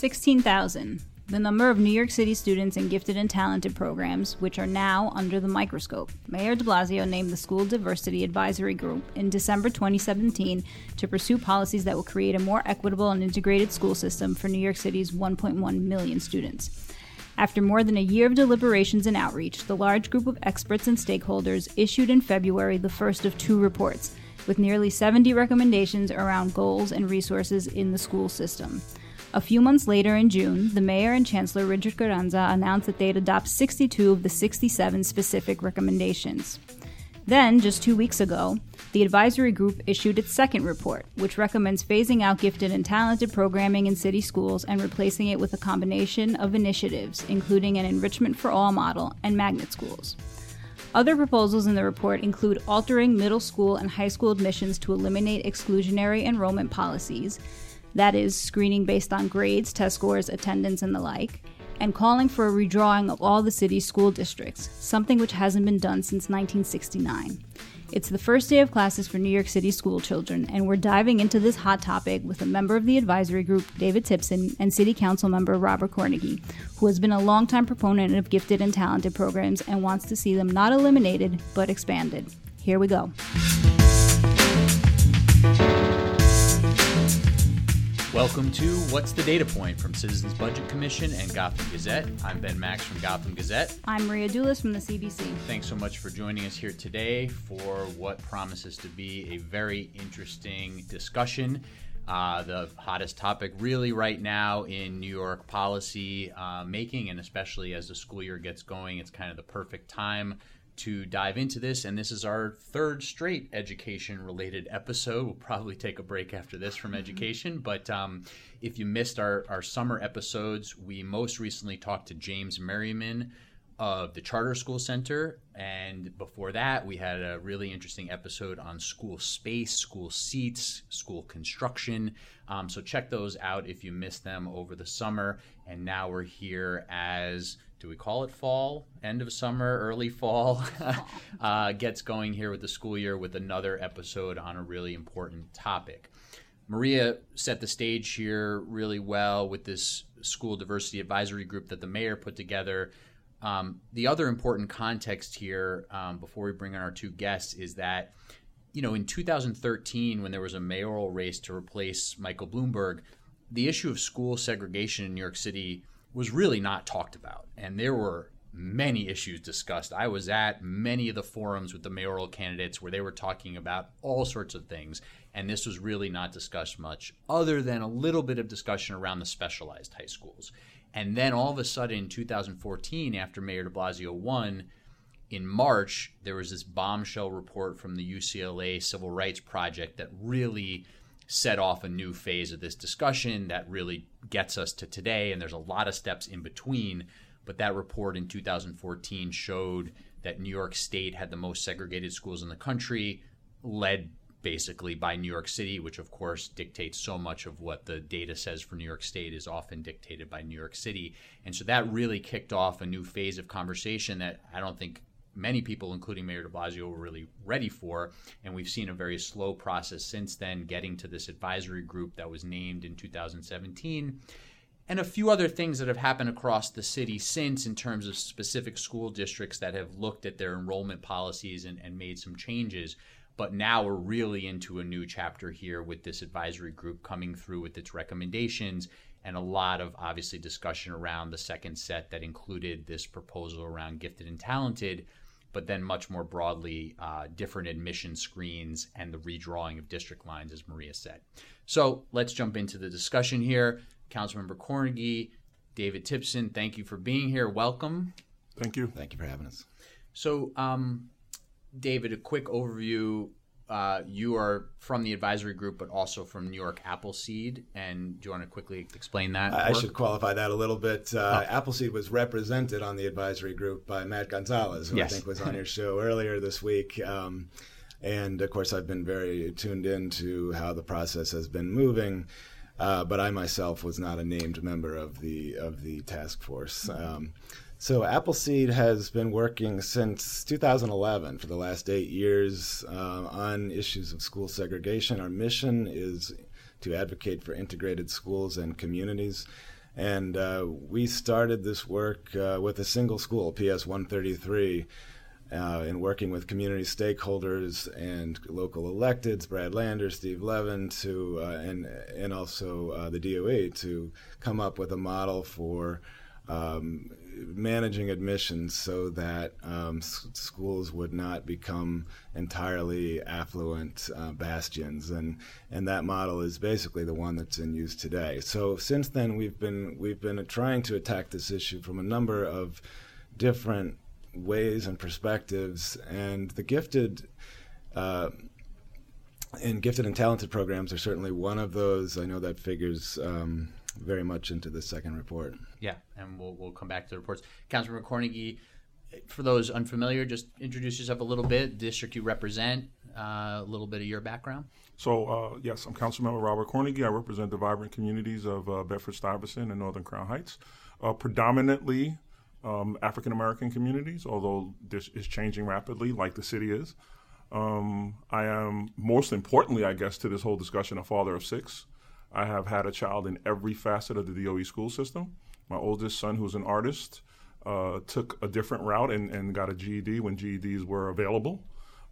16,000, the number of New York City students in gifted and talented programs, which are now under the microscope. Mayor de Blasio named the School Diversity Advisory Group in December 2017 to pursue policies that will create a more equitable and integrated school system for New York City's 1.1 million students. After more than a year of deliberations and outreach, the large group of experts and stakeholders issued in February the first of two reports, with nearly 70 recommendations around goals and resources in the school system. A few months later in June, the mayor and chancellor Richard Carranza announced that they'd adopt 62 of the 67 specific recommendations. Then, just two weeks ago, the advisory group issued its second report, which recommends phasing out gifted and talented programming in city schools and replacing it with a combination of initiatives, including an enrichment for all model and magnet schools. Other proposals in the report include altering middle school and high school admissions to eliminate exclusionary enrollment policies, that is, screening based on grades, test scores, attendance, and the like, and calling for a redrawing of all the city's school districts, something which hasn't been done since 1969. It's the first day of classes for New York City school children, and we're diving into this hot topic with a member of the advisory group, David Tipson, and City Council member Robert Cornegy, who has been a longtime proponent of gifted and talented programs and wants to see them not eliminated, but expanded. Here we go. Welcome to What's the Data Point from Citizens Budget Commission and Gotham Gazette. I'm Ben Max from Gotham Gazette. I'm Maria Doulis from the CBC. Thanks so much for joining us here today for what promises to be a very interesting discussion. Uh, the hottest topic, really, right now in New York policy uh, making, and especially as the school year gets going, it's kind of the perfect time to dive into this. And this is our third straight education related episode. We'll probably take a break after this from mm-hmm. education. But um, if you missed our, our summer episodes, we most recently talked to James Merriman of the Charter School Center. And before that, we had a really interesting episode on school space, school seats, school construction. Um, so check those out if you missed them over the summer. And now we're here as do we call it fall, end of summer, early fall, uh, gets going here with the school year with another episode on a really important topic. Maria set the stage here really well with this school diversity advisory group that the mayor put together. Um, the other important context here, um, before we bring in our two guests, is that you know in 2013 when there was a mayoral race to replace Michael Bloomberg, the issue of school segregation in New York City was really not talked about. And there were many issues discussed. I was at many of the forums with the mayoral candidates where they were talking about all sorts of things. And this was really not discussed much, other than a little bit of discussion around the specialized high schools. And then all of a sudden, in 2014, after Mayor de Blasio won, in March, there was this bombshell report from the UCLA Civil Rights Project that really set off a new phase of this discussion that really gets us to today. And there's a lot of steps in between. But that report in 2014 showed that New York State had the most segregated schools in the country, led basically by New York City, which of course dictates so much of what the data says for New York State is often dictated by New York City. And so that really kicked off a new phase of conversation that I don't think many people, including Mayor de Blasio, were really ready for. And we've seen a very slow process since then, getting to this advisory group that was named in 2017. And a few other things that have happened across the city since, in terms of specific school districts that have looked at their enrollment policies and, and made some changes. But now we're really into a new chapter here with this advisory group coming through with its recommendations and a lot of obviously discussion around the second set that included this proposal around gifted and talented but then much more broadly, uh, different admission screens and the redrawing of district lines, as Maria said. So let's jump into the discussion here. Councilmember Cornegy, David Tipson, thank you for being here. Welcome. Thank you. Thank you for having us. So, um, David, a quick overview uh, you are from the advisory group, but also from New York Appleseed. And do you want to quickly explain that? I, I should qualify that a little bit. Uh, oh. Appleseed was represented on the advisory group by Matt Gonzalez, who yes. I think was on your show earlier this week. Um, and of course, I've been very tuned in to how the process has been moving. Uh, but I myself was not a named member of the of the task force. Um, so Appleseed has been working since 2011 for the last eight years uh, on issues of school segregation. Our mission is to advocate for integrated schools and communities. And uh, we started this work uh, with a single school, PS 133, uh, in working with community stakeholders and local electeds, Brad Lander, Steve Levin, to uh, and and also uh, the DOE to come up with a model for um, managing admissions so that um, s- schools would not become entirely affluent uh, bastions, and and that model is basically the one that's in use today. So since then, we've been we've been trying to attack this issue from a number of different ways and perspectives, and the gifted. Uh, and gifted and talented programs are certainly one of those. I know that figures um, very much into the second report. Yeah, and we'll, we'll come back to the reports. Councilman Cornegy, for those unfamiliar, just introduce yourself a little bit, district you represent, uh, a little bit of your background. So, uh, yes, I'm Councilmember Robert Cornegy. I represent the vibrant communities of uh, Bedford Stuyvesant and Northern Crown Heights, uh, predominantly um, African American communities, although this is changing rapidly, like the city is. Um, I am, most importantly, I guess, to this whole discussion, a father of six. I have had a child in every facet of the DOE school system. My oldest son, who's an artist, uh, took a different route and, and got a GED when GEDs were available.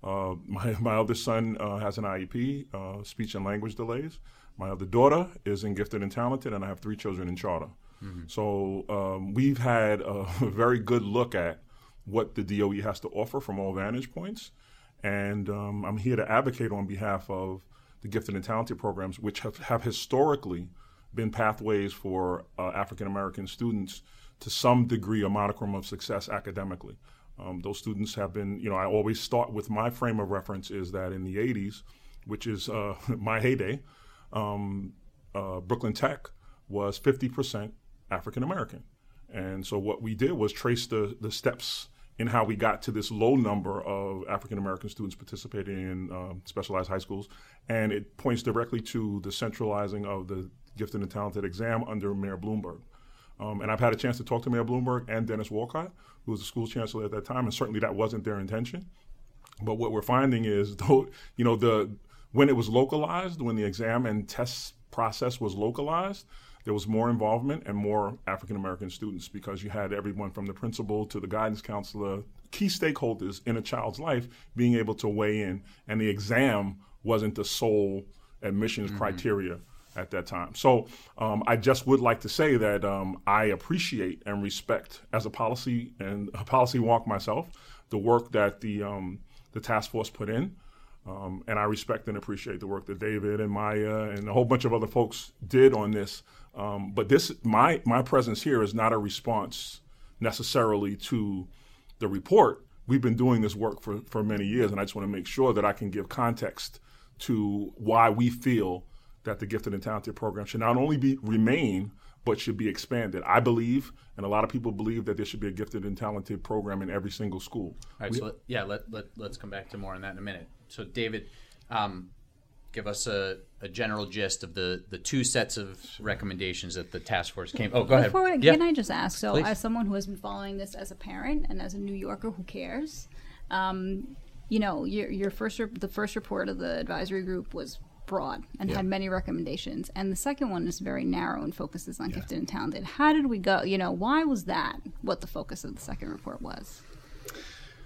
Uh, my, my eldest son uh, has an IEP, uh, speech and language delays. My other daughter is in gifted and talented, and I have three children in charter. Mm-hmm. So um, we've had a very good look at what the DOE has to offer from all vantage points. And um, I'm here to advocate on behalf of the gifted and talented programs, which have, have historically been pathways for uh, African American students to some degree, a monochrome of success academically. Um, those students have been, you know, I always start with my frame of reference is that in the 80s, which is uh, my heyday, um, uh, Brooklyn Tech was 50% African American. And so what we did was trace the, the steps in how we got to this low number of African American students participating in um, specialized high schools. And it points directly to the centralizing of the gifted and talented exam under Mayor Bloomberg. Um, and I've had a chance to talk to Mayor Bloomberg and Dennis Walcott, who was the school chancellor at that time, and certainly that wasn't their intention. But what we're finding is, though, you know, the when it was localized, when the exam and test process was localized, there was more involvement and more African American students because you had everyone from the principal to the guidance counselor, key stakeholders in a child's life being able to weigh in, and the exam wasn't the sole admissions mm-hmm. criteria at that time. So um, I just would like to say that um, I appreciate and respect, as a policy and a policy wonk myself, the work that the um, the task force put in. Um, and I respect and appreciate the work that David and Maya and a whole bunch of other folks did on this. Um, but this, my my presence here is not a response necessarily to the report. We've been doing this work for, for many years, and I just want to make sure that I can give context to why we feel that the gifted and talented program should not only be remain but should be expanded. I believe, and a lot of people believe, that there should be a gifted and talented program in every single school. All right, we, so let, yeah, let, let, let's come back to more on that in a minute. So, David, um, give us a, a, general gist of the, the two sets of recommendations that the task force came. Oh, go ahead. Before, yeah. Can I just ask? So, Please. as someone who has been following this as a parent and as a New Yorker who cares, um, you know, your, your first re- the first report of the advisory group was broad and yeah. had many recommendations. And the second one is very narrow and focuses on yeah. gifted and talented. How did we go? You know, why was that what the focus of the second report was?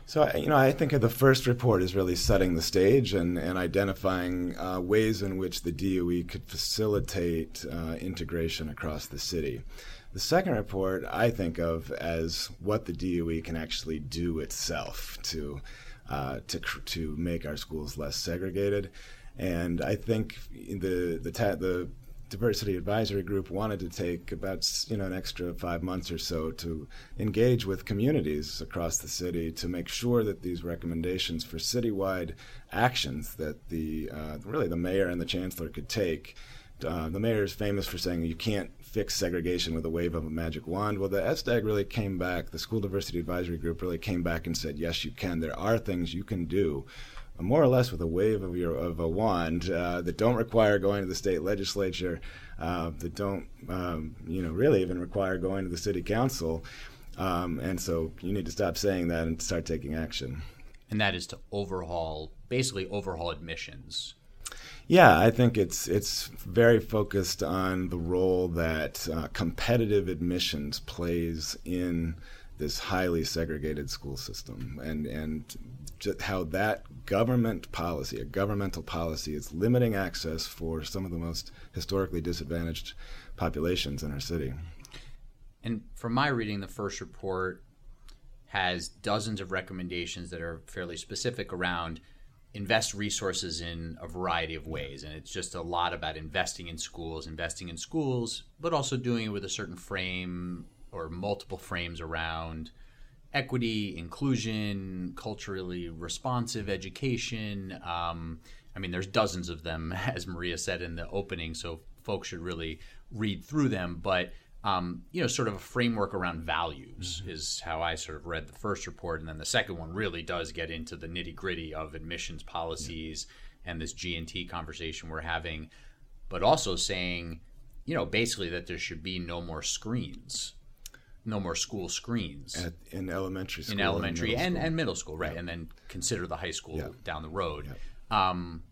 So, you know, I think the first report is really setting the stage and, and identifying uh, ways in which the DOE could facilitate uh, integration across the city. The second report I think of as what the DOE can actually do itself to, uh, to, to make our schools less segregated and I think the the ta- the diversity advisory group wanted to take about you know an extra five months or so to engage with communities across the city to make sure that these recommendations for citywide actions that the uh, really the mayor and the chancellor could take. Uh, the mayor is famous for saying you can't fix segregation with a wave of a magic wand. Well, the SDAG really came back, the School Diversity Advisory Group really came back and said, yes, you can. There are things you can do more or less with a wave of your of a wand uh, that don't require going to the state legislature, uh, that don't um, you know really even require going to the city council, um, and so you need to stop saying that and start taking action. And that is to overhaul, basically overhaul admissions. Yeah, I think it's it's very focused on the role that uh, competitive admissions plays in this highly segregated school system, and and how that government policy, a governmental policy, is limiting access for some of the most historically disadvantaged populations in our city. And from my reading, the first report has dozens of recommendations that are fairly specific around invest resources in a variety of ways. And it's just a lot about investing in schools, investing in schools, but also doing it with a certain frame or multiple frames around equity, inclusion, culturally responsive education. Um, I mean, there's dozens of them, as Maria said in the opening, so folks should really read through them. But um, you know, sort of a framework around values mm-hmm. is how I sort of read the first report, and then the second one really does get into the nitty gritty of admissions policies yeah. and this G and T conversation we're having, but also saying, you know, basically that there should be no more screens, no more school screens At, in elementary school, in elementary and, and, and middle school, right, yeah. and then consider the high school yeah. down the road. Um,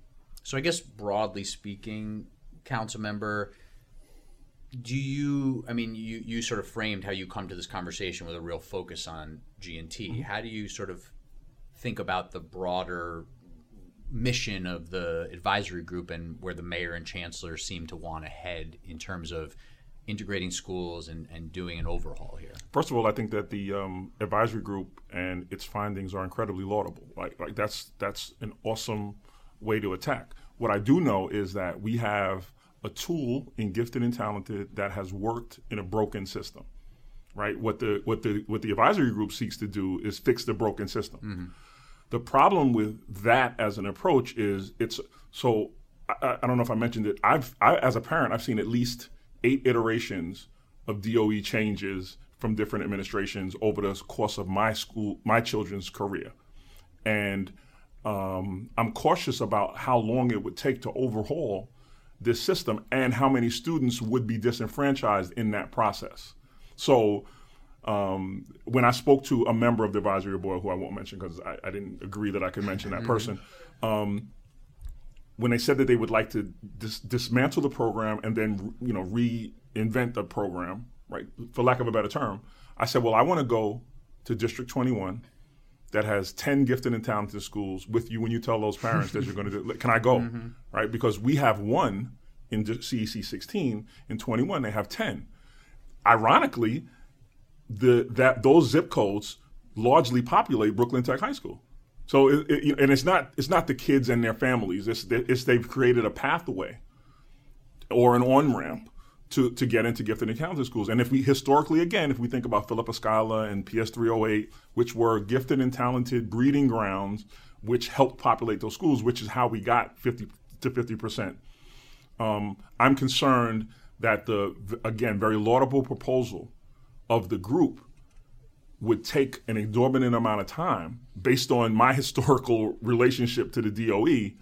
so I guess broadly speaking, council member do you i mean you you sort of framed how you come to this conversation with a real focus on g&t mm-hmm. how do you sort of think about the broader mission of the advisory group and where the mayor and chancellor seem to want to head in terms of integrating schools and, and doing an overhaul here? First of all i think that the um, advisory group and its findings are incredibly laudable. Like, like that's that's an awesome way to attack. What i do know is that we have a tool in gifted and talented that has worked in a broken system right? What the what the what the advisory group seeks to do is fix the broken system. Mm-hmm. the problem with that as an approach is it's so I, I, don't know if i mentioned it. I've I, as a parent i've seen at least eight iterations of doe changes from different administrations over the course of my school my children's career and um, i'm cautious about how long it would take to overhaul this system and how many students would be disenfranchised in that process. So um, when I spoke to a member of the advisory board, who I won't mention because I, I, didn't agree that I could mention that mm-hmm. person, um, when they said that they would like to dis- dismantle the program and then you know reinvent the program, right, for lack of a better term, I said, well, I want to go to District 21 that has 10 gifted and talented schools with you when you tell those parents that you're going to do can i go? Mm-hmm. right? Because we have one in cec 16 in 21 they have 10 ironically the that those zip codes largely populate brooklyn tech high school so it, it, and it's not it's not the kids and their families it's, it's they've created a pathway or an on ramp to, to get into gifted and talented schools. And if we historically, again, if we think about Philippa Schuyler and PS 308, which were gifted and talented breeding grounds, which helped populate those schools, which is how we got 50 to 50%. Um, I'm concerned that the, again, very laudable proposal of the group would take an exorbitant amount of time based on my historical relationship to the DOE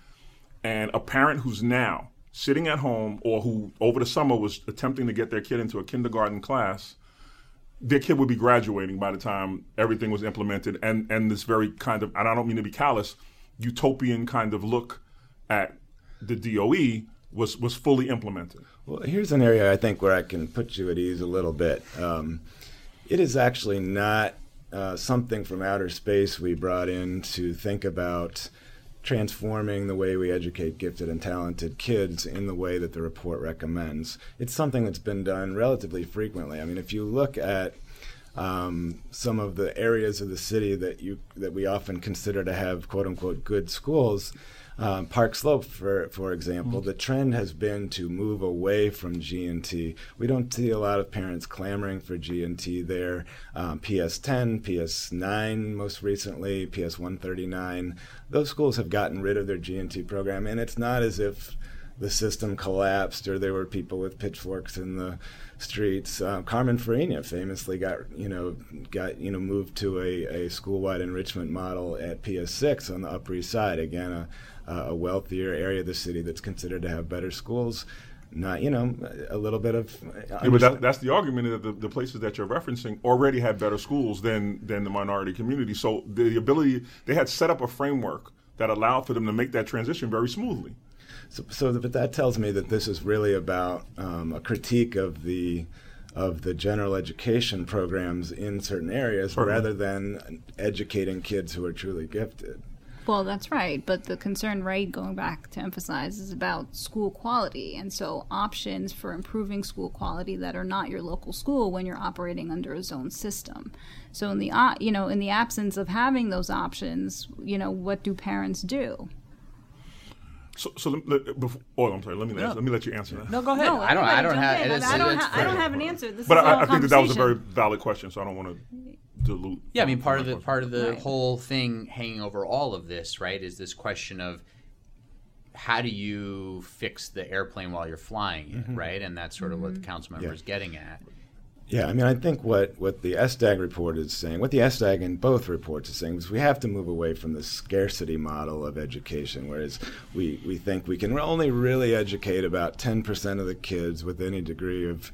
and a parent who's now sitting at home or who over the summer was attempting to get their kid into a kindergarten class, their kid would be graduating by the time everything was implemented. And, and this very kind of, and I don't mean to be callous, utopian kind of look at the DOE was, was fully implemented. Well, here's an area I think where I can put you at ease a little bit. Um, it is actually not uh, something from outer space we brought in to think about transforming the way we educate gifted and talented kids in the way that the report recommends. It's something that's been done relatively frequently. I mean, if you look at um, some of the areas of the city that you that we often consider to have quote unquote good schools, um, Park Slope, for for example, mm-hmm. the trend has been to move away from G and T. We don't see a lot of parents clamoring for G and T there. Um, PS10, PS9, most recently, PS 139. Those schools have gotten rid of their G and T program, and it's not as if the system collapsed or there were people with pitchforks in the streets. Uh, Carmen Farina famously got you know got you know moved to a, a school-wide enrichment model at PS6 on the Upper East Side. Again, a, a wealthier area of the city that's considered to have better schools not you know a little bit of yeah, but that, that's the argument that the, the, places that you're referencing already had better schools than than the minority community so the ability they had set up a framework that allowed for them to make that transition very smoothly So, so but that tells me that this is really about um, a critique of the of the general education programs in certain areas Certainly. rather than educating kids who are truly gifted. Well, that's right. But the concern, right, going back to emphasize, is about school quality. And so options for improving school quality that are not your local school when you're operating under a zone system. So in the, you know, in the absence of having those options, you know, what do parents do? So, so let, before, oh, I'm sorry. Let me let, let me let you answer that. No, go ahead. No, I don't. I don't have. I don't, ha- I don't have an answer. This but I, I think that that was a very valid question. So I don't want to dilute. Yeah, I mean, part of the part of the right. whole thing hanging over all of this, right, is this question of how do you fix the airplane while you're flying it, mm-hmm. right? And that's sort of mm-hmm. what the mm-hmm. council member yeah. is getting at. Yeah, I mean, I think what, what the SDAG report is saying, what the SDAG in both reports is saying, is we have to move away from the scarcity model of education, whereas we, we think we can only really educate about 10% of the kids with any degree of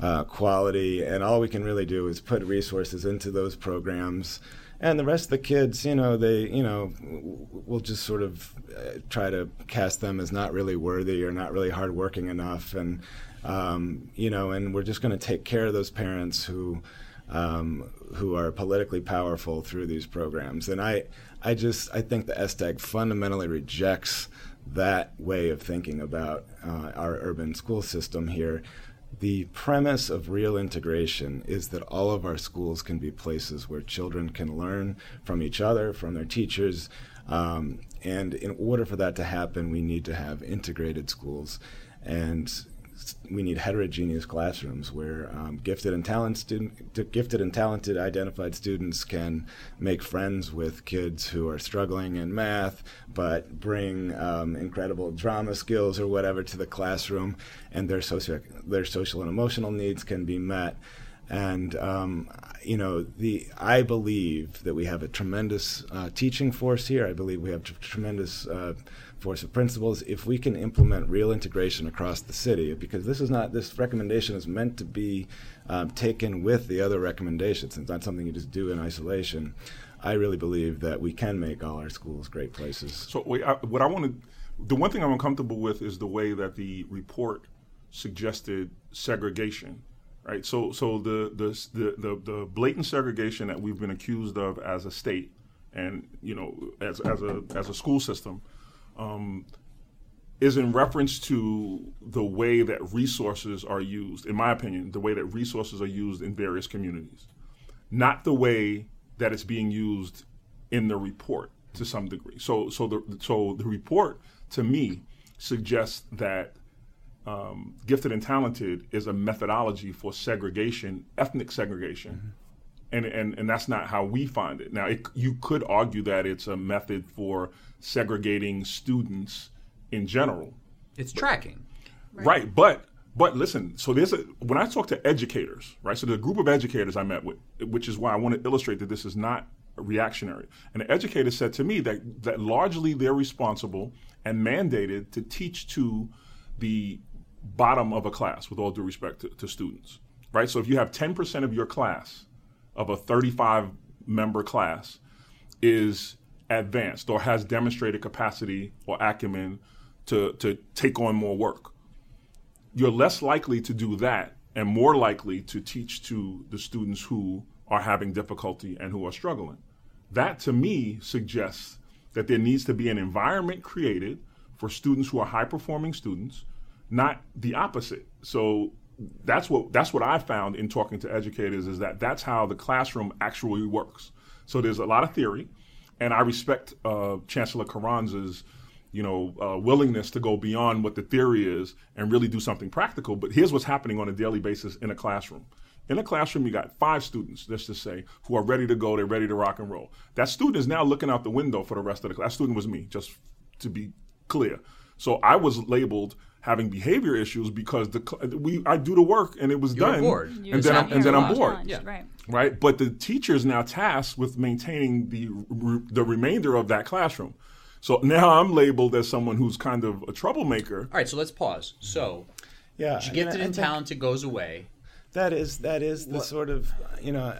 uh, quality, and all we can really do is put resources into those programs. And the rest of the kids, you know, they, you know, we'll just sort of uh, try to cast them as not really worthy or not really hardworking enough, and um, you know, and we're just going to take care of those parents who, um, who are politically powerful through these programs. And I, I just, I think the SDAG fundamentally rejects that way of thinking about uh, our urban school system here the premise of real integration is that all of our schools can be places where children can learn from each other, from their teachers. Um, and in order for that to happen, we need to have integrated schools. And we need heterogeneous classrooms where um, gifted and talented student, gifted and talented identified students can make friends with kids who are struggling in math, but bring um, incredible drama skills or whatever to the classroom, and their social their social and emotional needs can be met. And um, you know, the I believe that we have a tremendous uh, teaching force here. I believe we have tr- tremendous uh, force of principles. If we can implement real integration across the city because this is not this recommendation is meant to be um, taken with the other recommendations. It's not something you just do in isolation. I really believe that we can make all our schools great places. So wait, I, what i want to the one thing i'm uncomfortable with is the way that the report suggested segregation right so so the the the, the, the blatant segregation that we've been accused of as a state and you know as, as a as a school system um, is in reference to the way that resources are used, in my opinion, the way that resources are used in various communities, not the way that it's being used in the report to some degree. So, so the so the report to me suggests that um, gifted and talented is a methodology for segregation, ethnic segregation. Mm-hmm. And, and, and that's not how we find it. Now, it, you could argue that it's a method for segregating students in general. It's tracking. Right. right. But but listen, so there's a when I talk to educators, right? So the group of educators I met with, which is why I want to illustrate that this is not reactionary. And the educator said to me that that largely they're responsible and mandated to teach to the bottom of a class, with all due respect to, to students, right? So if you have 10% of your class of a 35 member class is advanced or has demonstrated capacity or acumen to, to take on more work. You're less likely to do that and more likely to teach to the students who are having difficulty and who are struggling. That to me suggests that there needs to be an environment created for students who are high performing students, not the opposite. So that's what that's what I found in talking to educators is that that's how the classroom actually works. So there's a lot of theory, and I respect uh, Chancellor Carranza's, you know, uh, willingness to go beyond what the theory is and really do something practical. But here's what's happening on a daily basis in a classroom. In a classroom, you got five students, let's just say, who are ready to go. They're ready to rock and roll. That student is now looking out the window for the rest of the class. That student was me, just to be clear. So I was labeled having behavior issues because the we I do the work and it was You're done, bored. and then I'm, and then I'm bored. Yeah. Right. Right. But the teacher is now tasked with maintaining the the remainder of that classroom. So now I'm labeled as someone who's kind of a troublemaker. All right. So let's pause. So yeah, she gifted and, and talented goes away. That is that is the what? sort of you know.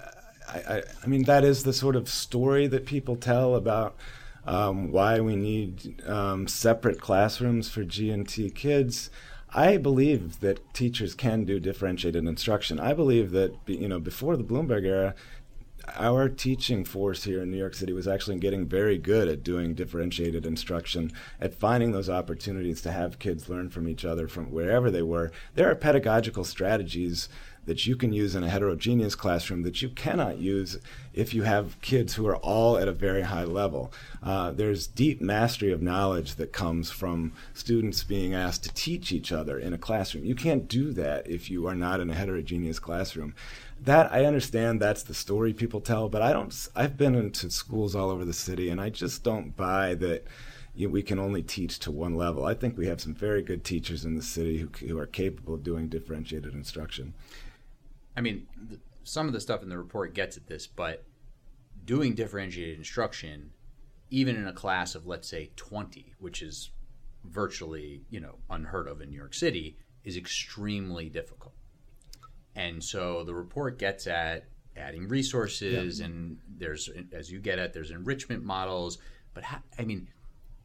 I, I, I mean that is the sort of story that people tell about um, why we need um, separate classrooms for G&T kids. I believe that teachers can do differentiated instruction. I believe that you know before the Bloomberg era, our teaching force here in New York City was actually getting very good at doing differentiated instruction, at finding those opportunities to have kids learn from each other from wherever they were. There are pedagogical strategies that you can use in a heterogeneous classroom that you cannot use if you have kids who are all at a very high level. Uh, there's deep mastery of knowledge that comes from students being asked to teach each other in a classroom. You can't do that if you are not in a heterogeneous classroom. That I understand that's the story people tell, but I don't. I've been into schools all over the city, and I just don't buy that we can only teach to one level. I think we have some very good teachers in the city who, who are capable of doing differentiated instruction. I mean, th- some of the stuff in the report gets at this, but doing differentiated instruction, even in a class of let's say 20, which is virtually you know unheard of in New York City, is extremely difficult. And so the report gets at adding resources, yeah. and there's as you get at there's enrichment models. But how, I mean,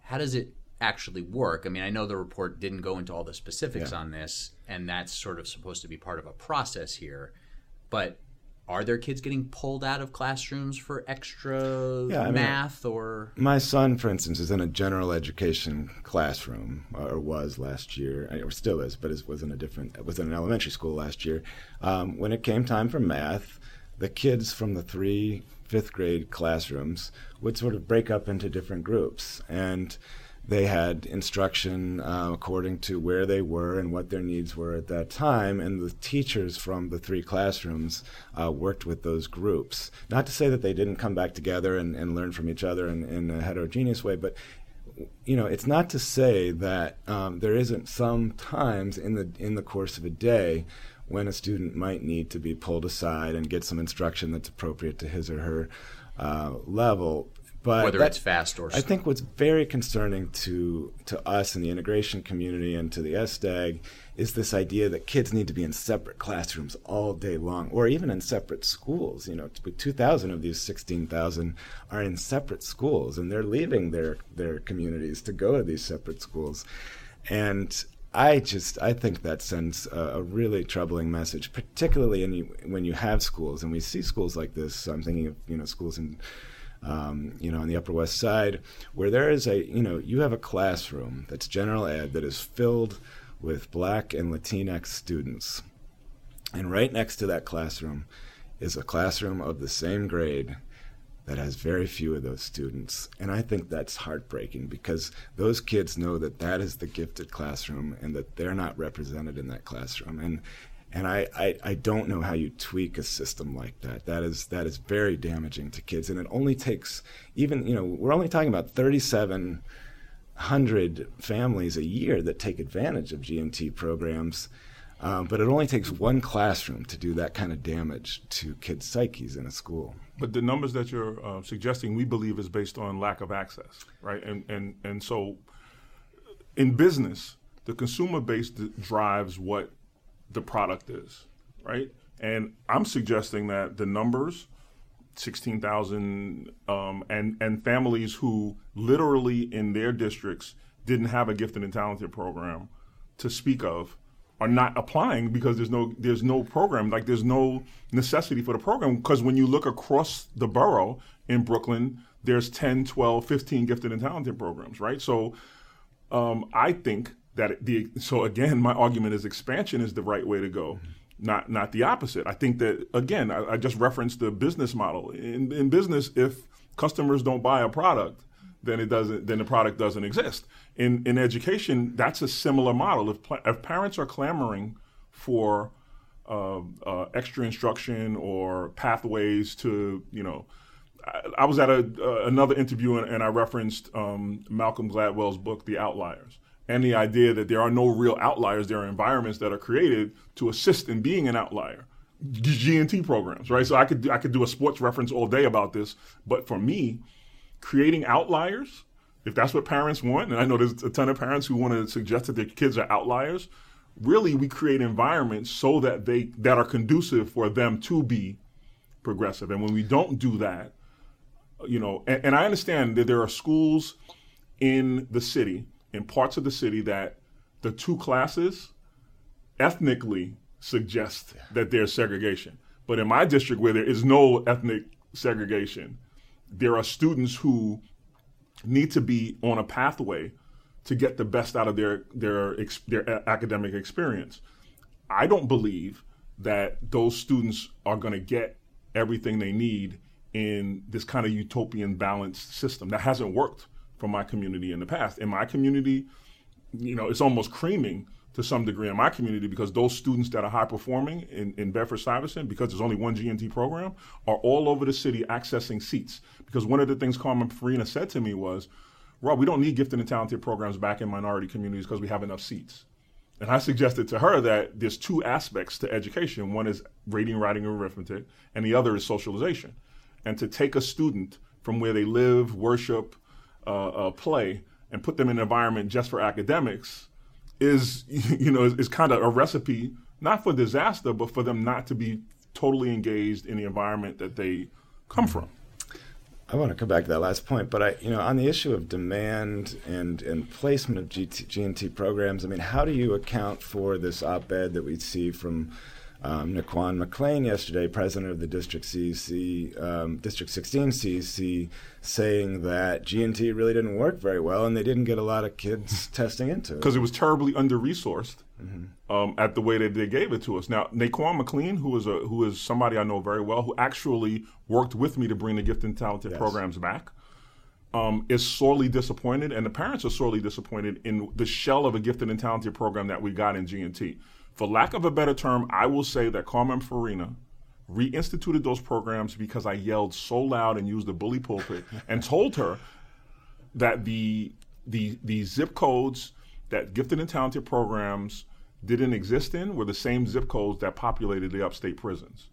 how does it actually work? I mean, I know the report didn't go into all the specifics yeah. on this, and that's sort of supposed to be part of a process here. But are there kids getting pulled out of classrooms for extra yeah, math mean, or my son for instance is in a general education classroom or was last year or still is but it was in a different was in an elementary school last year um, when it came time for math the kids from the three fifth grade classrooms would sort of break up into different groups and they had instruction uh, according to where they were and what their needs were at that time, and the teachers from the three classrooms uh, worked with those groups. Not to say that they didn't come back together and, and learn from each other in, in, a heterogeneous way, but you know, it's not to say that um, there isn't some times in the in the course of a day when a student might need to be pulled aside and get some instruction that's appropriate to his or her uh, level. But whether that, it's fast or slow. I think what's very concerning to to us in the integration community and to the SDAG is this idea that kids need to be in separate classrooms all day long, or even in separate schools. You know, 2,000 of these 16,000 are in separate schools, and they're leaving their their communities to go to these separate schools, and I just I think that sends a, a really troubling message, particularly in, when you have schools, and we see schools like this. I'm thinking of you know schools in um, you know, on the Upper West Side, where there is a, you know, you have a classroom that's general ed that is filled with black and Latinx students. And right next to that classroom is a classroom of the same grade that has very few of those students. And I think that's heartbreaking because those kids know that that is the gifted classroom and that they're not represented in that classroom. And and I, I, I, don't know how you tweak a system like that. That is that is very damaging to kids, and it only takes even you know we're only talking about thirty seven hundred families a year that take advantage of G&T programs, um, but it only takes one classroom to do that kind of damage to kids' psyches in a school. But the numbers that you're uh, suggesting, we believe, is based on lack of access, right? And and and so in business, the consumer base drives what the product is, right? And I'm suggesting that the numbers, 16,000, um, and, and families who literally in their districts didn't have a gifted and talented program to speak of are not applying because there's no there's no program like there's no necessity for the program because when you look across the borough in Brooklyn there's 10 12 15 gifted and talented programs right so um, I think that the so again my argument is expansion is the right way to go not not the opposite. I think that again i, I just referenced the business model. In, in business if customers don't buy a product then it doesn't then the product doesn't exist. In in education that's a similar model. If, if parents are clamoring for uh, uh, extra instruction or pathways to you know I, I was at a, uh, another interview and, and I referenced um, Malcolm Gladwell's book, The Outliers and the idea that there are no real outliers. There are environments that are created to assist in being an outlier. G&T programs, right? So I could I could do a sports reference all day about this, but for me, creating outliers, if that's what parents want, and I know there's a ton of parents who want to suggest that their kids are outliers, really we create environments so that they that are conducive for them to be progressive. And when we don't do that, you know, and, and I understand that there are schools in the city, in parts of the city, that the two classes ethnically suggest that there's segregation. But in my district, where there is no ethnic segregation, there are students who need to be on a pathway to get the best out of their their their academic experience. I don't believe that those students are going to get everything they need in this kind of utopian balanced system that hasn't worked for my community in the past. In my community, you know, it's almost creaming to some degree in my community because those students that are high performing in, in Bedford Stuyvesant, because there's only one GNT program, are all over the city accessing seats. Because one of the things Carmen Farina said to me was, Rob, we don't need gifted and talented programs back in minority communities because we have enough seats. And I suggested to her that there's two aspects to education. One is reading, writing, and arithmetic, and the other is socialization. And to take a student from where they live, worship, uh, uh, play, and put them in an environment just for academics is, you know, is, is kind of a recipe not for disaster, but for them not to be totally engaged in the environment that they come from. I want to come back to that last point, but I, you know, on the issue of demand and and placement of GT, GNT programs, I mean, how do you account for this op-ed that we see from um, NeQuan McLean yesterday, president of the District CEC, um, District 16 CEC, saying that GNT really didn't work very well and they didn't get a lot of kids testing into it. Because it was terribly under resourced mm-hmm. um, at the way that they gave it to us. Now, NeQuan McLean, who is, a, who is somebody I know very well, who actually worked with me to bring the gifted and talented yes. programs back. Um, is sorely disappointed, and the parents are sorely disappointed in the shell of a gifted and talented program that we got in GNT for lack of a better term, I will say that Carmen Farina reinstituted those programs because I yelled so loud and used the bully pulpit and told her that the the the zip codes that gifted and talented programs didn't exist in were the same zip codes that populated the upstate prisons.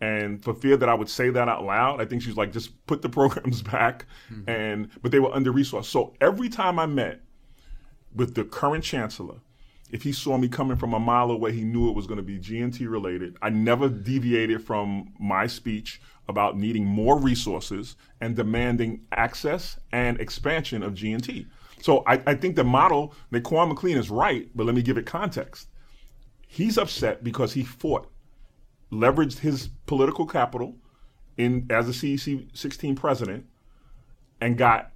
And for fear that I would say that out loud, I think she's like, just put the programs back. Mm-hmm. And but they were under resourced. So every time I met with the current chancellor, if he saw me coming from a mile away, he knew it was going to be GNT related. I never deviated from my speech about needing more resources and demanding access and expansion of GNT. So I, I think the model, NeQuan McLean is right, but let me give it context. He's upset because he fought, leveraged his political capital in as a CEC 16 president, and got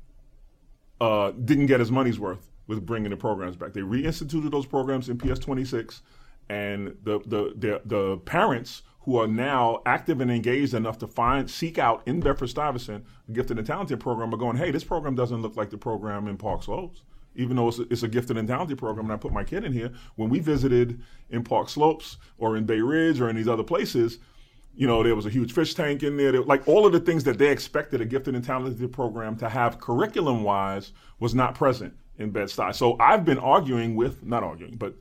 uh, didn't get his money's worth with bringing the programs back. They reinstituted those programs in PS 26, and the, the, the, the, parents who are now active and engaged enough to find, seek out in Bedford Stuyvesant a gifted and talented program are going, hey, this program doesn't look like the program in Park Slopes. Even though it's a, it's a gifted and talented program, and I put my kid in here. When we visited in Park Slopes or in Bay Ridge or in these other places, you know, there was a huge fish tank in there. there. Like all of the things that they expected a gifted and talented program to have curriculum wise was not present in Bed-Stuy. So I've been arguing with, not arguing, but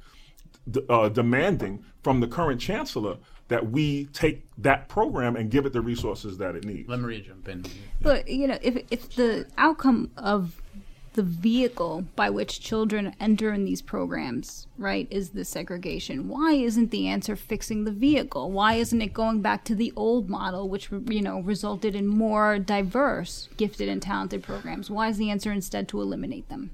uh, demanding from the current chancellor that we take that program and give it the resources that it needs. Let Maria jump in. But you know, if if the outcome of the vehicle by which children enter in these programs, right, is the segregation. Why isn't the answer fixing the vehicle? Why isn't it going back to the old model, which you know resulted in more diverse, gifted, and talented programs? Why is the answer instead to eliminate them?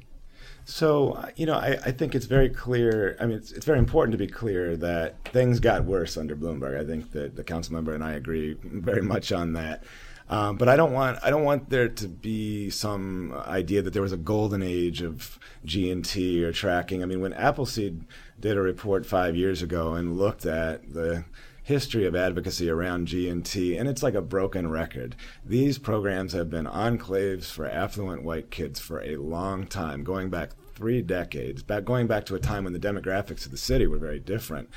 So, you know, I, I, think it's very clear. I mean, it's, it's, very important to be clear that things got worse under Bloomberg. I think that the council member and I agree very much on that. Um, but I don't want I don't want there to be some idea that there was a golden age of G and T or tracking. I mean, when Appleseed did a report five years ago and looked at the history of advocacy around G&T, and it's like a broken record. These programs have been enclaves for affluent white kids for a long time, going back three decades, back going back to a time when the demographics of the city were very different.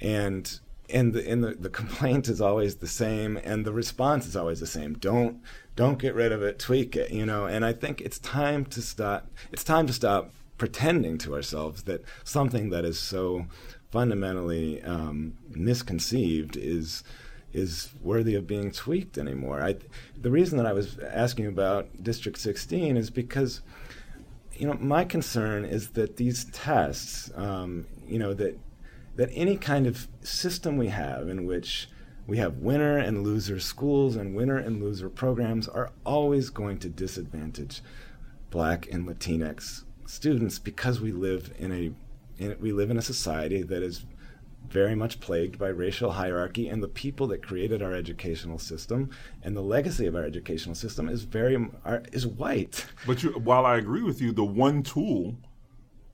And and the and the, the complaint is always the same and the response is always the same. Don't don't get rid of it, tweak it, you know. And I think it's time to stop it's time to stop pretending to ourselves that something that is so fundamentally um, misconceived is is worthy of being tweaked anymore. I, the reason that I was asking about District 16 is because, you know, my concern is that these tests, um, you know, that that any kind of system we have in which we have winner and loser schools, and winner and loser programs are always going to disadvantage Black and Latinx students because we live in a in, we live in a society that is very much plagued by racial hierarchy, and the people that created our educational system and the legacy of our educational system is very are, is white. But you, while I agree with you, the one tool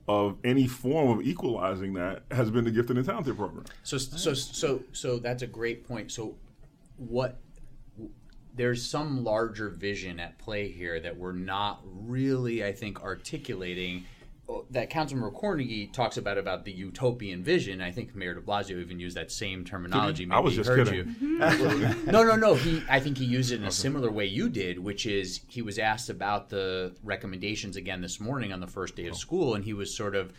of any form of equalizing that has been the gifted and talented program. So, so, so, so that's a great point. So, what there's some larger vision at play here that we're not really, I think, articulating that Councilmember Cornegy talks about about the utopian vision. I think Mayor De Blasio even used that same terminology. Maybe I was just heard kidding. you. Mm-hmm. no, no, no. He, I think he used it in a similar way you did, which is he was asked about the recommendations again this morning on the first day of oh. school, and he was sort of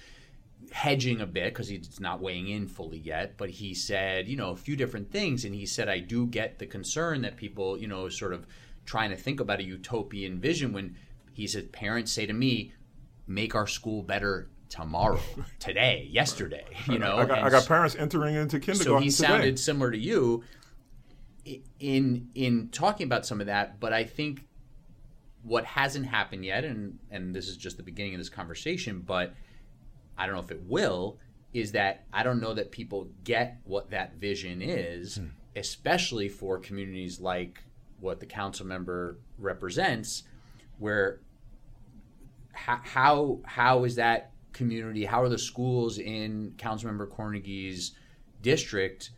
hedging a bit because he's not weighing in fully yet. But he said, you know, a few different things, and he said, I do get the concern that people, you know, sort of trying to think about a utopian vision when he said parents say to me make our school better tomorrow, today, yesterday. You know, I got, I got, parents entering into kindergarten. So he today. sounded similar to you in in talking about some of that, but I think what hasn't happened yet, and and this is just the beginning of this conversation, but I don't know if it will, is that I don't know that people get what that vision is, hmm. especially for communities like what the council member represents, where how how is that community? How are the schools in Councilmember Cornegy's district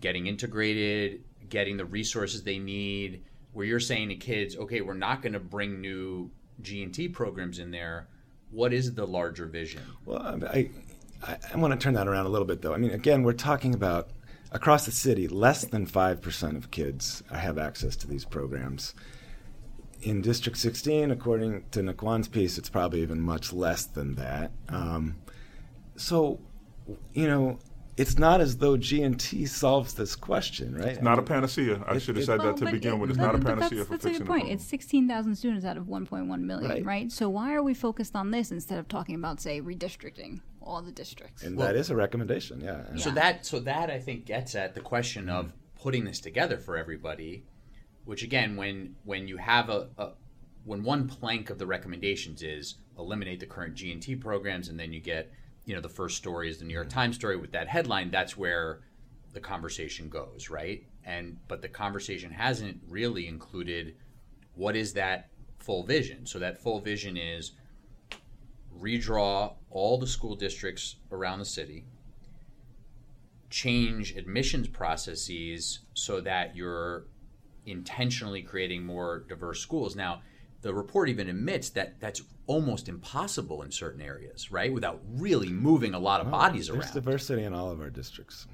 getting integrated, getting the resources they need? Where you're saying to kids, okay, we're not going to bring new G and T programs in there. What is the larger vision? Well, I, I, I want to turn that around a little bit, though. I mean, again, we're talking about across the city, less than five percent of kids have access to these programs in District 16, according to NeQuan's piece, it's probably even much less than that. Um, so, you know, it's not as though G&T solves this question, right? It's not I mean, a panacea. I it, should have said well, that to begin it, with. It's not a panacea that's, for that's fixing a good point. It's 16,000 students out of 1.1 million, right. right. So why are we focused on this instead of talking about, say, redistricting all the districts? And well, that is a recommendation, yeah. yeah. So that so that I think gets at the question of putting this together for everybody which again, when when you have a, a when one plank of the recommendations is eliminate the current G and T programs, and then you get you know the first story is the New York mm-hmm. Times story with that headline. That's where the conversation goes, right? And but the conversation hasn't really included what is that full vision. So that full vision is redraw all the school districts around the city, change admissions processes so that you're intentionally creating more diverse schools. Now, the report even admits that that's almost impossible in certain areas, right? Without really moving a lot of well, bodies there's around. There's diversity in all of our districts.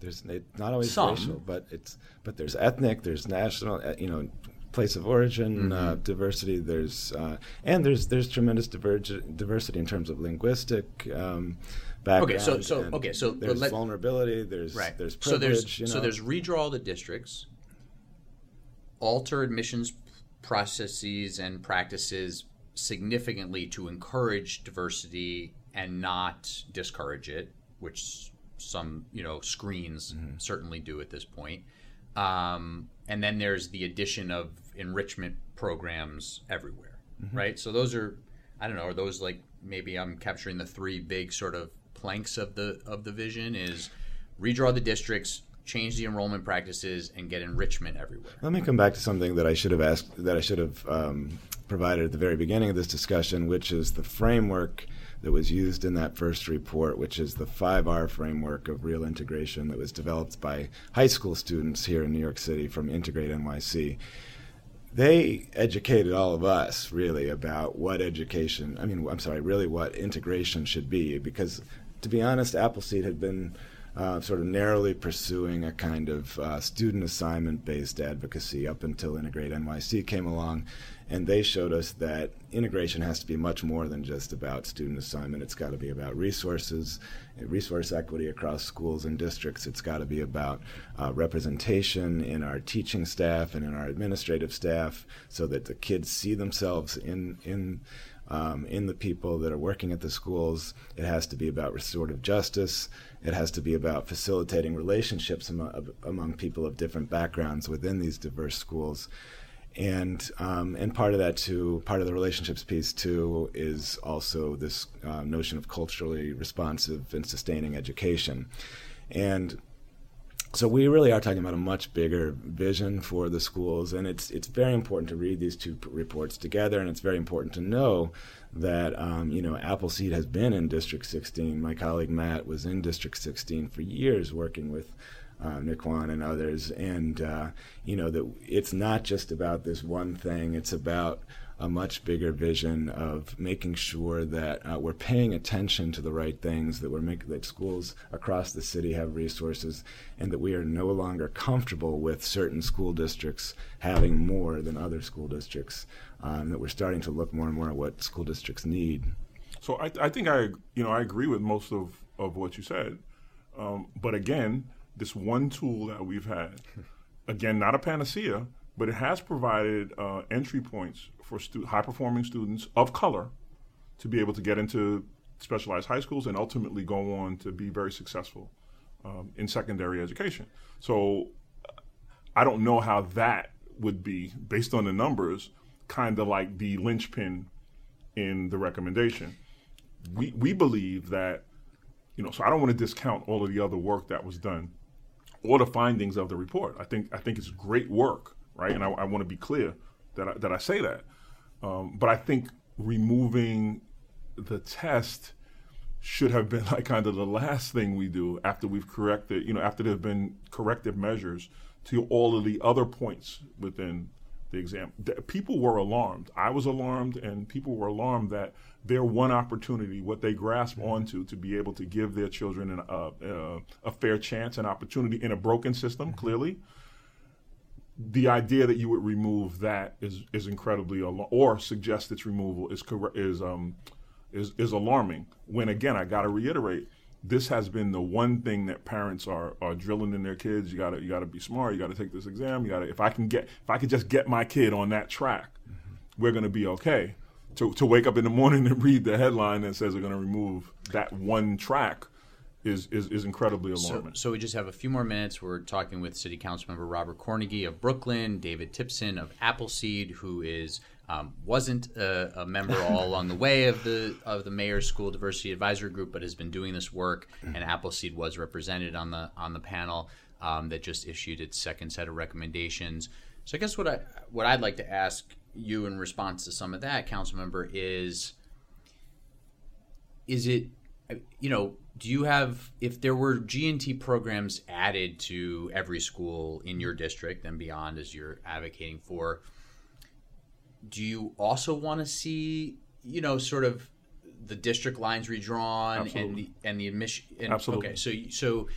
There's not always Some. racial, but it's but there's ethnic, there's national, uh, you know, place of origin uh, mm-hmm. uh, diversity. There's uh, and there's there's tremendous diverge- diversity in terms of linguistic. Um, background. Okay, so so okay, so there's let, vulnerability. There's right. There's privilege. So there's you know. so there's redraw the districts alter admissions processes and practices significantly to encourage diversity and not discourage it, which some you know screens mm-hmm. certainly do at this point. Um, and then there's the addition of enrichment programs everywhere, mm-hmm. right? So those are, I don't know, are those like maybe I'm capturing the three big sort of planks of the of the vision is redraw the districts, change the enrollment practices and get enrichment everywhere. Let me come back to something that I should have asked, that I should have um, provided at the very beginning of this discussion, which is the framework that was used in that first report, which is the 5R framework of real integration that was developed by high school students here in New York City from Integrate NYC. They educated all of us really about what education, I mean, I'm sorry, really what integration should be, because to be honest, Appleseed had been uh, sort of narrowly pursuing a kind of uh, student assignment based advocacy up until Integrate NYC came along. And they showed us that integration has to be much more than just about student assignment. It's got to be about resources, resource equity across schools and districts. It's got to be about uh, representation in our teaching staff and in our administrative staff so that the kids see themselves in, in um, in the people that are working at the schools. It has to be about restorative justice. It has to be about facilitating relationships among, among people of different backgrounds within these diverse schools. And um, and part of that too, part of the relationships piece too, is also this uh, notion of culturally responsive and sustaining education. And so we really are talking about a much bigger vision for the schools, and it's it's very important to read these two reports together, and it's very important to know that um, you know Appleseed has been in District 16. My colleague Matt was in District 16 for years, working with uh, NeQuan and others, and uh, you know that it's not just about this one thing. It's about a much bigger vision of making sure that uh, we're paying attention to the right things, that we're making that schools across the city have resources, and that we are no longer comfortable with certain school districts having more than other school districts. Um, that we're starting to look more and more at what school districts need. So I, I think I you know I agree with most of, of what you said, um, but again, this one tool that we've had, again, not a panacea, but it has provided uh, entry points for stu- high performing students of color to be able to get into specialized high schools and ultimately go on to be very successful um, in secondary education. So I don't know how that would be, based on the numbers, kind of like the linchpin in the recommendation. We, we believe that, you know, so I don't want to discount all of the other work that was done or the findings of the report. I think I think it's great work, right? And I, I want to be clear that I, that I say that. Um, but I think removing the test should have been like kind of the last thing we do after we've corrected, you know, after there have been corrective measures to all of the other points within the exam. People were alarmed. I was alarmed, and people were alarmed that their one opportunity, what they grasp mm-hmm. onto to be able to give their children an, uh, uh, a fair chance, an opportunity in a broken system, mm-hmm. clearly, the idea that you would remove that is is incredibly al- or suggest its removal is is um is is alarming. When again, I got to reiterate, this has been the one thing that parents are are drilling in their kids. You got to you got to be smart. You got to take this exam. You got to if I can get if I could just get my kid on that track, mm-hmm. we're going to be okay. To to wake up in the morning and read the headline that says they're going to remove that one track is, is, is incredibly alarming. So, so, we just have a few more minutes. We're talking with City Council Member Robert Cornegy of Brooklyn, David Tipson of Appleseed, who is um, wasn't a, a, member all along the way of the of the mayor's school diversity advisory group, but has been doing this work. And Appleseed was represented on the on the panel um, that just issued its second set of recommendations. So I guess what I what I'd like to ask you in response to some of that, council member, is is it you know do you have if there were G&T programs added to every school in your district and beyond as you're advocating for do you also want to see you know sort of the district lines redrawn Absolutely. and the and the admission and, Absolutely. okay so so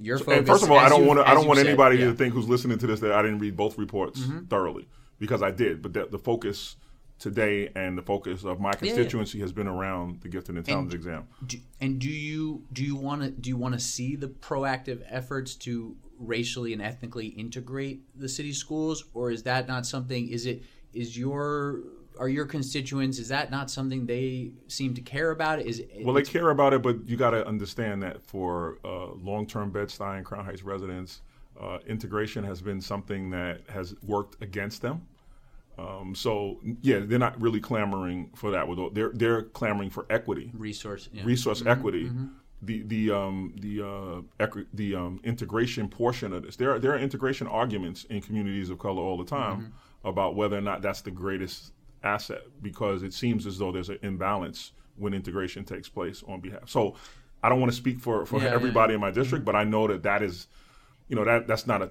your so, focus, first of all I don't want to I don't want said, anybody yeah. to think who's listening to this that I didn't read both reports mm-hmm. thoroughly because I did but the, the focus today and the focus of my constituency yeah, yeah. has been around the gifted and talented and exam. Do, and do you do you want to do you want to see the proactive efforts to racially and ethnically integrate the city schools, or is that not something? Is it is your are your constituents is that not something they seem to care about? Is well, they care about it, but you got to understand that for uh, long-term Bed-Stuy Crown Heights residents, uh, integration has been something that has worked against them. Um, so yeah, they're not really clamoring for that. They're they're clamoring for equity, resource, yeah. resource mm-hmm, equity. Mm-hmm. The the um, the uh, equi- the um, integration portion of this. There are, there are integration arguments in communities of color all the time mm-hmm. about whether or not that's the greatest asset because it seems as though there's an imbalance when integration takes place on behalf. So I don't want to speak for for yeah, everybody yeah. in my district, mm-hmm. but I know that that is, you know, that that's not a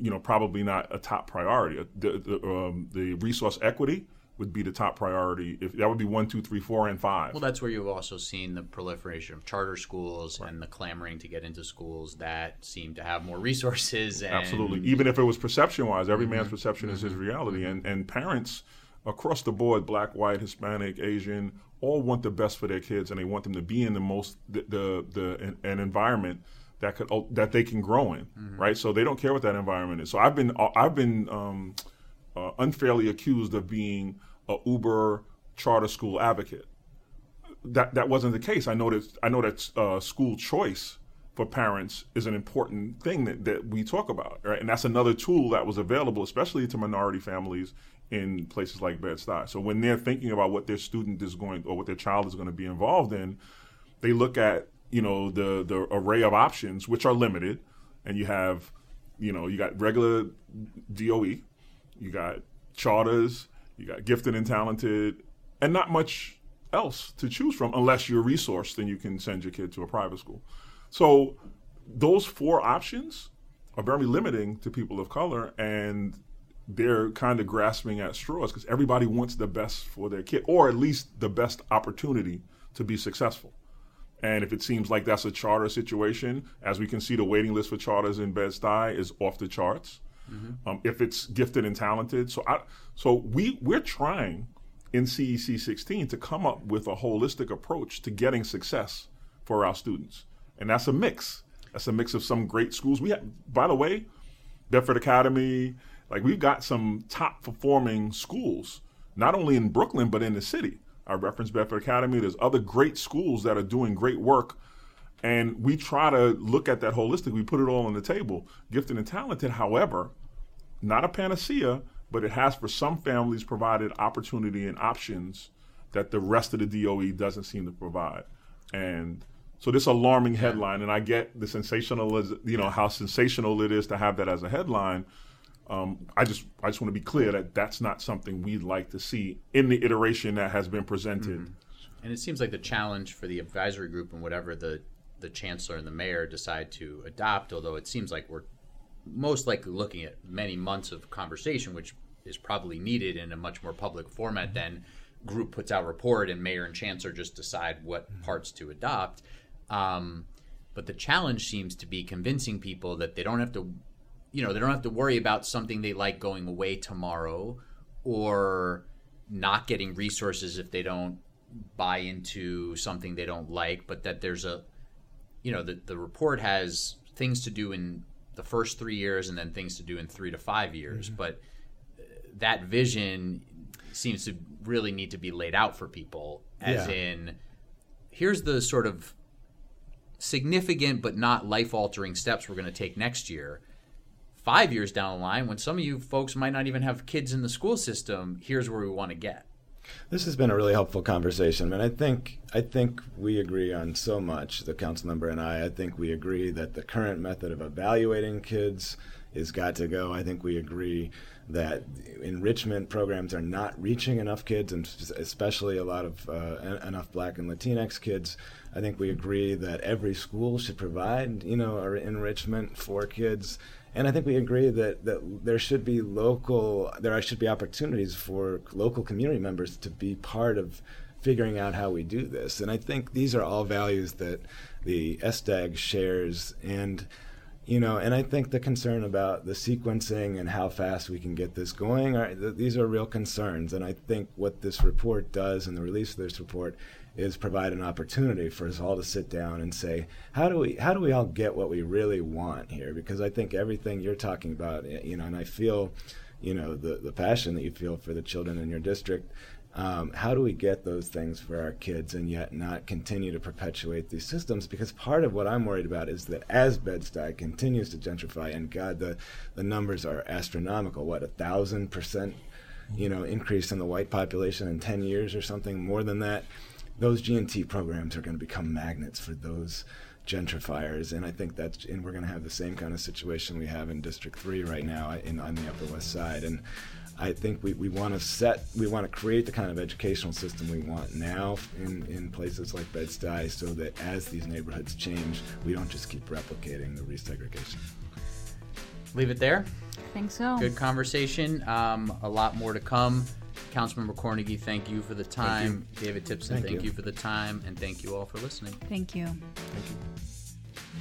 you know, probably not a top priority. The the, um, the, resource equity would be the top priority. If that would be one, two, three, four, and five. Well, that's where you've also seen the proliferation of charter schools right. and the clamoring to get into schools that seem to have more resources. And... Absolutely, even if it was perception wise, every mm-hmm. man's perception mm-hmm. is his mm-hmm. reality, mm-hmm. and and parents across the board, black, white, Hispanic, Asian, all want the best for their kids, and they want them to be in the most the the, the an environment that could that they can grow in, mm-hmm. right? So they don't care what that environment is. So I've been uh, I've been um, uh, unfairly accused of being a uber charter school advocate. That that wasn't the case. I know that I know that uh, school choice for parents is an important thing that, that we talk about, right? And that's another tool that was available, especially to minority families in places like Bed-Stuy. So when they're thinking about what their student is going or what their child is going to be involved in, they look at you know the the array of options, which are limited, and you have you know you got regular DOE, you got charters, you got gifted and talented, and not much else to choose from unless you're resourced then you can send your kid to a private school. So those four options are very limiting to people of color and they're kind of grasping at straws because everybody wants the best for their kid or at least the best opportunity to be successful. And if it seems like that's a charter situation, as we can see, the waiting list for charters in Bed-Stuy is off the charts. Mm-hmm. Um, if it's gifted and talented, so I, so we we're trying in CEC 16 to come up with a holistic approach to getting success for our students, and that's a mix. That's a mix of some great schools. We have, by the way, Bedford Academy. Like we've got some top performing schools, not only in Brooklyn but in the city. I reference Bedford Academy. There's other great schools that are doing great work and we try to look at that holistic. We put it all on the table. Gifted and talented, however, not a panacea, but it has for some families provided opportunity and options that the rest of the DOE doesn't seem to provide. And so this alarming headline, and I get the sensational, you know, how sensational it is to have that as a headline. Um, I just I just want to be clear that that's not something we'd like to see in the iteration that has been presented. Mm-hmm. And it seems like the challenge for the advisory group and whatever the the chancellor and the mayor decide to adopt, although it seems like we're most likely looking at many months of conversation, which is probably needed in a much more public format than group puts out report and mayor and chancellor just decide what parts to adopt. Um, but the challenge seems to be convincing people that they don't have to, you know, they don't have to worry about something they like going away tomorrow or not getting resources if they don't buy into something they don't like, but that there's a you know, the, the report has things to do in the first three years and then things to do in three to five years. Mm-hmm. But uh, that vision seems to really need to be laid out for people, as yeah. in, here's the sort of significant but not life altering steps we're going to take next year. Five years down the line, when some of you folks might not even have kids in the school system, here's where we want to get. This has been a really helpful conversation, and I think I think we agree on so much. The council member and I. I think we agree that the current method of evaluating kids is got to go. I think we agree that enrichment programs are not reaching enough kids, and especially a lot of uh, enough Black and Latinx kids. I think we agree that every school should provide, you know, enrichment for kids and I think we agree that, that there should be local, there should be opportunities for local community members to be part of figuring out how we do this. And I think these are all values that the SDAG shares. And, you know, and I think the concern about the sequencing and how fast we can get this going, are, these are real concerns. And I think what this report does and the release of this report is provide an opportunity for us all to sit down and say, how do we how do we all get what we really want here? Because I think everything you're talking about, eh, you know, and I feel, you know, the the passion that you feel for the children in your district. Um, how do we get those things for our kids and yet not continue to perpetuate these systems? Because part of what I'm worried about is that as Bed-Stuy continues to gentrify, and God, the, the numbers are astronomical. What a thousand percent, you know, increase in the white population in 10 years or something more than that those G&T programs are going to become magnets for those gentrifiers, and I think that's and we're going to have the same kind of situation we have in District Three right now in on the Upper West Side, and I think we, we want to set we want to create the kind of educational system we want now in, in places like Bed-Stuy, so that as these neighborhoods change, we don't just keep replicating the resegregation. Leave it there. I think so. Good conversation. Um, a lot more to come. Councilmember Cornegy, thank you for the time. David Tipson, thank, thank you. you for the time. And thank you all for listening. Thank you. Thank you.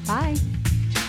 Bye.